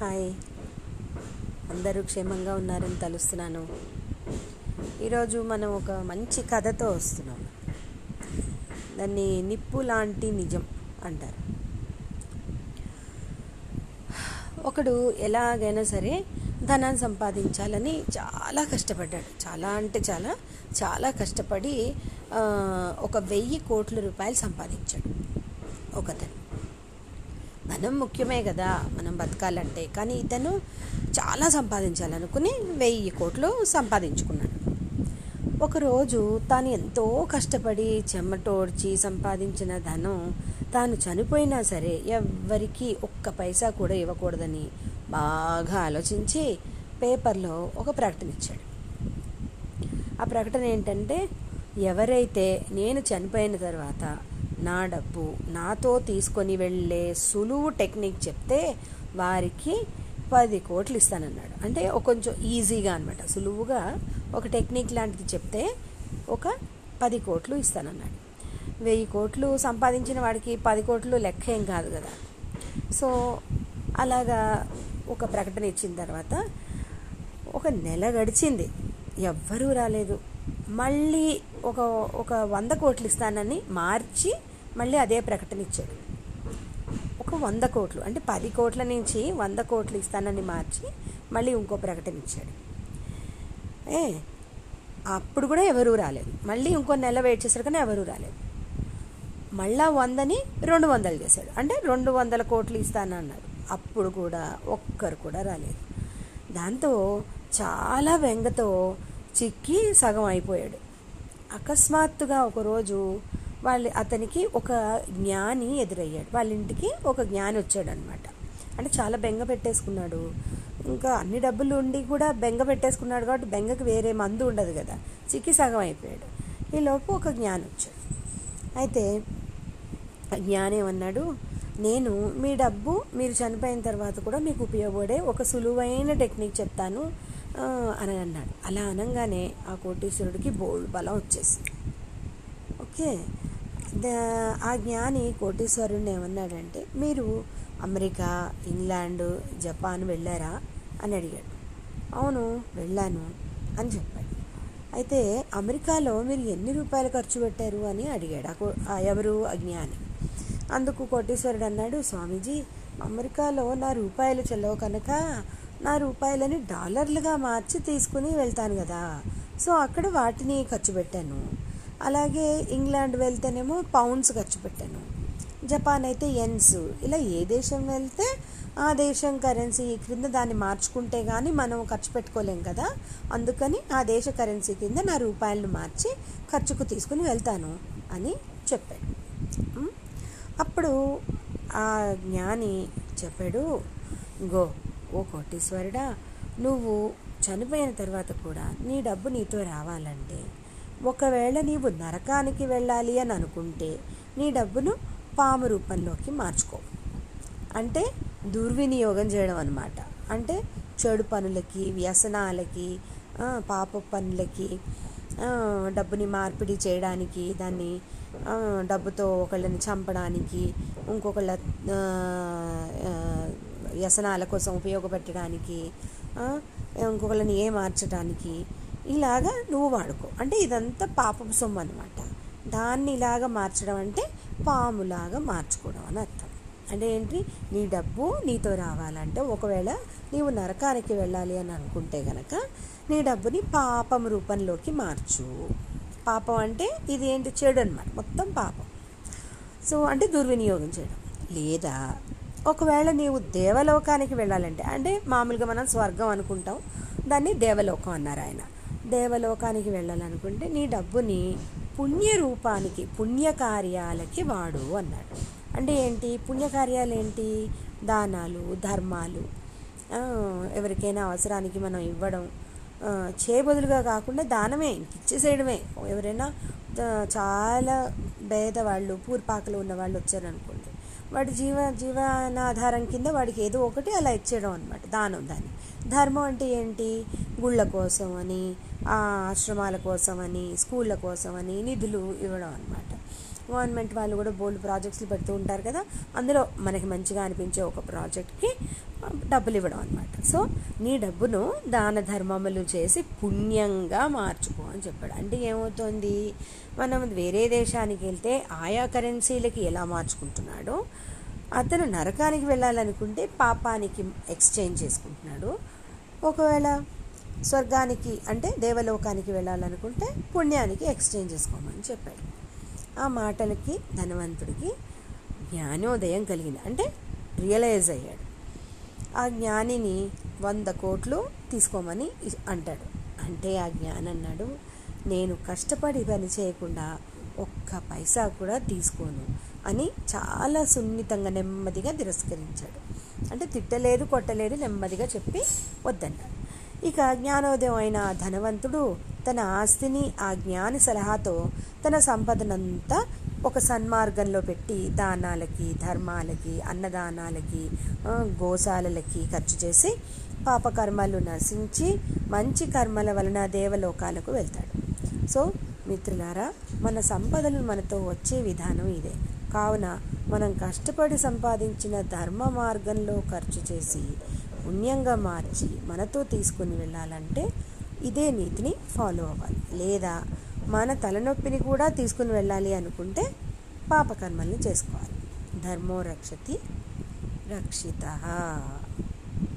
Hi. అందరూ క్షేమంగా ఉన్నారని తలుస్తున్నాను. ఈరోజు మనం ఒక మంచి కథతో వస్తున్నాం. దాన్ని నిప్పు లాంటి నిజం అంటారు. ఒకడు ఎలాగైనా సరే ధనాన్ని సంపాదించాలని చాలా కష్టపడ్డాడు. చాలా అంటే చాలా చాలా కష్టపడి ఒక వెయ్యి కోట్ల రూపాయలు సంపాదించాడు ఒకతను. ధనం ముఖ్యమే కదా మనం బతకాలంటే. కానీ ఇతను చాలా సంపాదించాలనుకుని వెయ్యి కోట్లు సంపాదించుకున్నాడు. ఒకరోజు తాను ఎంతో కష్టపడి చెమటోడ్చి సంపాదించిన ధనం తాను చనిపోయినా సరే ఎవ్వరికీ ఒక్క పైసా కూడా ఇవ్వకూడదని బాగా ఆలోచించి పేపర్లో ఒక ప్రకటన ఇచ్చాడు. ఆ ప్రకటన ఏంటంటే ఎవరైతే నేను చనిపోయిన తర్వాత నా డబ్బు నాతో తీసుకొని వెళ్ళే సులువు టెక్నిక్ చెప్తే వారికి పది కోట్లు ఇస్తానన్నాడు. అంటే ఒక కొంచెం ఈజీగా అనమాట సులువుగా ఒక టెక్నిక్ లాంటిది చెప్తే ఒక పది కోట్లు ఇస్తానన్నాడు. వెయ్యి కోట్లు సంపాదించిన వాడికి పది కోట్లు లెక్క ఏం కాదు కదా. సో అలాగా ఒక ప్రకటన ఇచ్చిన తర్వాత ఒక నెల గడిచింది. ఎవ్వరూ రాలేదు. మళ్ళీ ఒక ఒక వంద కోట్లు ఇస్తానని మార్చి మళ్ళీ అదే ప్రకటన ఇచ్చాడు. ఒక వంద కోట్లు అంటే పది కోట్ల నుంచి వంద కోట్లు ఇస్తానని మార్చి మళ్ళీ ఇంకో ప్రకటన ఇచ్చాడు. ఏ అప్పుడు కూడా ఎవరూ రాలేదు. మళ్ళీ ఇంకో నెల వెయిట్ చేశారు కానీ ఎవరూ రాలేదు. మళ్ళా వందని రెండు వందలు చేశాడు. అంటే రెండు వందల కోట్లు ఇస్తానన్నాడు అప్పుడు కూడా ఒక్కరు కూడా రాలేదు. దాంతో చాలా వెంగతో చిక్కి సగం అయిపోయాడు. అకస్మాత్తుగా ఒకరోజు వాళ్ళ అతనికి ఒక జ్ఞాని ఎదురయ్యాడు. వాళ్ళ ఇంటికి ఒక జ్ఞాని వచ్చాడు అనమాట అంటే చాలా బెంగ పెట్టేసుకున్నాడు. ఇంకా అన్ని డబ్బులు ఉండి కూడా బెంగ పెట్టేసుకున్నాడు కాబట్టి బెంగకి వేరే మందు ఉండదు కదా. చిక్కి సగం అయిపోయాడు. ఈలోపు ఒక జ్ఞాని వచ్చాడు. అయితే జ్ఞాని ఏమన్నాడు? నేను మీ డబ్బు మీరు చనిపోయిన తర్వాత కూడా మీకు ఉపయోగపడే ఒక సులువైన టెక్నిక్ చెప్తాను. అని అన్నాడు అలా అనగానే ఆ కోటీశ్వరుడికి బోల్డ్ బలం వచ్చేసింది. ఓకే? ఆ జ్ఞాని కోటీశ్వరుడిని ఏమన్నాడంటే మీరు అమెరికా ఇంగ్లాండ్ జపాన్ వెళ్ళారా? అని అడిగాడు. అవును వెళ్ళాను అని చెప్పాడు. అయితే అమెరికాలో మీరు ఎన్ని రూపాయలు ఖర్చు పెట్టారు అని అడిగాడు ఆ ఎవరు? ఆ జ్ఞాని. అందుకు కోటీశ్వరుడు అన్నాడు స్వామీజీ అమెరికాలో నా రూపాయలు చెల్లవు కనుక నా రూపాయలని డాలర్లుగా మార్చి తీసుకుని వెళ్తాను కదా. సో అక్కడ వాటిని ఖర్చు పెట్టాను. అలాగే ఇంగ్లాండ్ వెళ్తేనేమో పౌండ్స్ ఖర్చు పెట్టాను. జపాన్ అయితే ఎన్స్ ఇలా ఏ దేశం వెళ్తే ఆ దేశం కరెన్సీ క్రింద దాన్ని మార్చుకుంటే కానీ మనం ఖర్చు పెట్టుకోలేం కదా. అందుకని ఆ దేశ కరెన్సీ కింద నా రూపాయలను మార్చి ఖర్చుకు తీసుకుని వెళ్తాను అని చెప్పాడు. అప్పుడు ఆ జ్ఞాని చెప్పాడు గో ఓ కోటీశ్వరుడా నువ్వు చనిపోయిన తర్వాత కూడా నీ డబ్బు నీతో రావాలంటే ఒకవేళ నీవు నరకానికి వెళ్ళాలి అని అనుకుంటే నీ డబ్బును పాము రూపంలోకి మార్చుకో. అంటే దుర్వినియోగం చేయడం అనమాట అంటే చెడు పనులకి వ్యసనాలకి పాప పనులకి డబ్బుని మార్పిడి చేయడానికి దాన్ని డబ్బుతో ఒకళ్ళని చంపడానికి ఇంకొకళ్ళ వ్యసనాల కోసం ఉపయోగపెట్టడానికి ఇంకొకరిని ఇంకొకళ్ళని ఏ మార్చడానికి ఇలాగా నువ్వు వాడుకో. అంటే ఇదంతా పాపపు సొమ్ము అనమాట దాన్ని ఇలాగా మార్చడం అంటే పాములాగా మార్చుకోవడం అని అర్థం. అంటే ఏంటి? నీ డబ్బు నీతో రావాలంటే ఒకవేళ నీవు నరకానికి వెళ్ళాలి అని అనుకుంటే గనక నీ డబ్బుని పాపం రూపంలోకి మార్చు. పాపం అంటే ఇది ఏంటి చెడు అనమాట మొత్తం పాపం. సో అంటే దుర్వినియోగం చేయడం. లేదా ఒకవేళ నీవు దేవలోకానికి వెళ్ళాలంటే అంటే మామూలుగా మనం స్వర్గం అనుకుంటాం దాన్ని దేవలోకం అన్నారు ఆయన. దేవలోకానికి వెళ్ళాలనుకుంటే నీ డబ్బుని పుణ్య రూపానికి పుణ్యకార్యాలకి వాడు అన్నాడు. అంటే ఏంటి? పుణ్యకార్యాలు ఏంటి దానాలు ధర్మాలు. ఎవరికైనా అవసరానికి మనం ఇవ్వడం చేయబదులుగా కాకుండా దానమే ఇచ్చేసేయడమే ఎవరైనా చాలా పేదవాళ్ళు పూర్పాకలు ఉన్న వాళ్ళు వచ్చారనుకోండి. వాడి జీవ జీవనాధారం కింద వాడికి ఏదో ఒకటి అలా ఇచ్చేయడం అనమాట దానం దాన్ని ధర్మం అంటే ఏంటి? గుళ్ళ కోసం అని ఆశ్రమాల కోసం అని స్కూళ్ళ కోసం అని నిధులు ఇవ్వడం అనమాట గవర్నమెంట్ వాళ్ళు కూడా బోల్డ్ ప్రాజెక్ట్స్లు పెడుతూ ఉంటారు కదా అందులో మనకి మంచిగా అనిపించే ఒక ప్రాజెక్ట్కి డబ్బులు ఇవ్వడం అనమాట సో నీ డబ్బును దాన ధర్మములు చేసి పుణ్యంగా మార్చు. అని చెప్పాడు. అంటే ఏమవుతోంది? మనం వేరే దేశానికి వెళ్తే ఆయా కరెన్సీలకి ఎలా మార్చుకుంటున్నాడో? అతను నరకానికి వెళ్ళాలనుకుంటే పాపానికి ఎక్స్చేంజ్ చేసుకుంటున్నాడు. ఒకవేళ స్వర్గానికి అంటే దేవలోకానికి వెళ్ళాలనుకుంటే పుణ్యానికి ఎక్స్చేంజ్ చేసుకోమని చెప్పాడు. ఆ మాటలకి ధనవంతుడికి జ్ఞానోదయం కలిగింది. అంటే రియలైజ్ అయ్యాడు. ఆ జ్ఞానిని వంద కోట్లు తీసుకోమని అంటాడు. అంటే ఆ జ్ఞానన్నాడు నేను కష్టపడి పని చేయకుండా ఒక్క పైసా కూడా తీసుకోను అని చాలా సున్నితంగా నెమ్మదిగా తిరస్కరించాడు. అంటే తిట్టలేదు కొట్టలేదు నెమ్మదిగా చెప్పి వద్దన్నాడు. ఇక జ్ఞానోదయం అయిన ధనవంతుడు తన ఆస్తిని ఆ జ్ఞాని సలహాతో తన సంపదనంతా ఒక సన్మార్గంలో పెట్టి దానాలకి ధర్మాలకి అన్నదానాలకి గోశాలలకి ఖర్చు చేసి పాపకర్మలు నశించి మంచి కర్మల వలన దేవలోకాలకు వెళ్తాడు. సో మిత్రులారా మన సంపదలు మనతో వచ్చే విధానం ఇదే. కావున మనం కష్టపడి సంపాదించిన ధర్మ మార్గంలో ఖర్చు చేసి పుణ్యంగా మార్చి మనతో తీసుకుని వెళ్ళాలంటే ఇదే నీతిని ఫాలో అవ్వాలి. లేదా మన తలనొప్పిని కూడా తీసుకుని వెళ్ళాలి అనుకుంటే పాపకర్మల్ని చేసుకోవాలి. ధర్మో రక్షతి రక్షిత.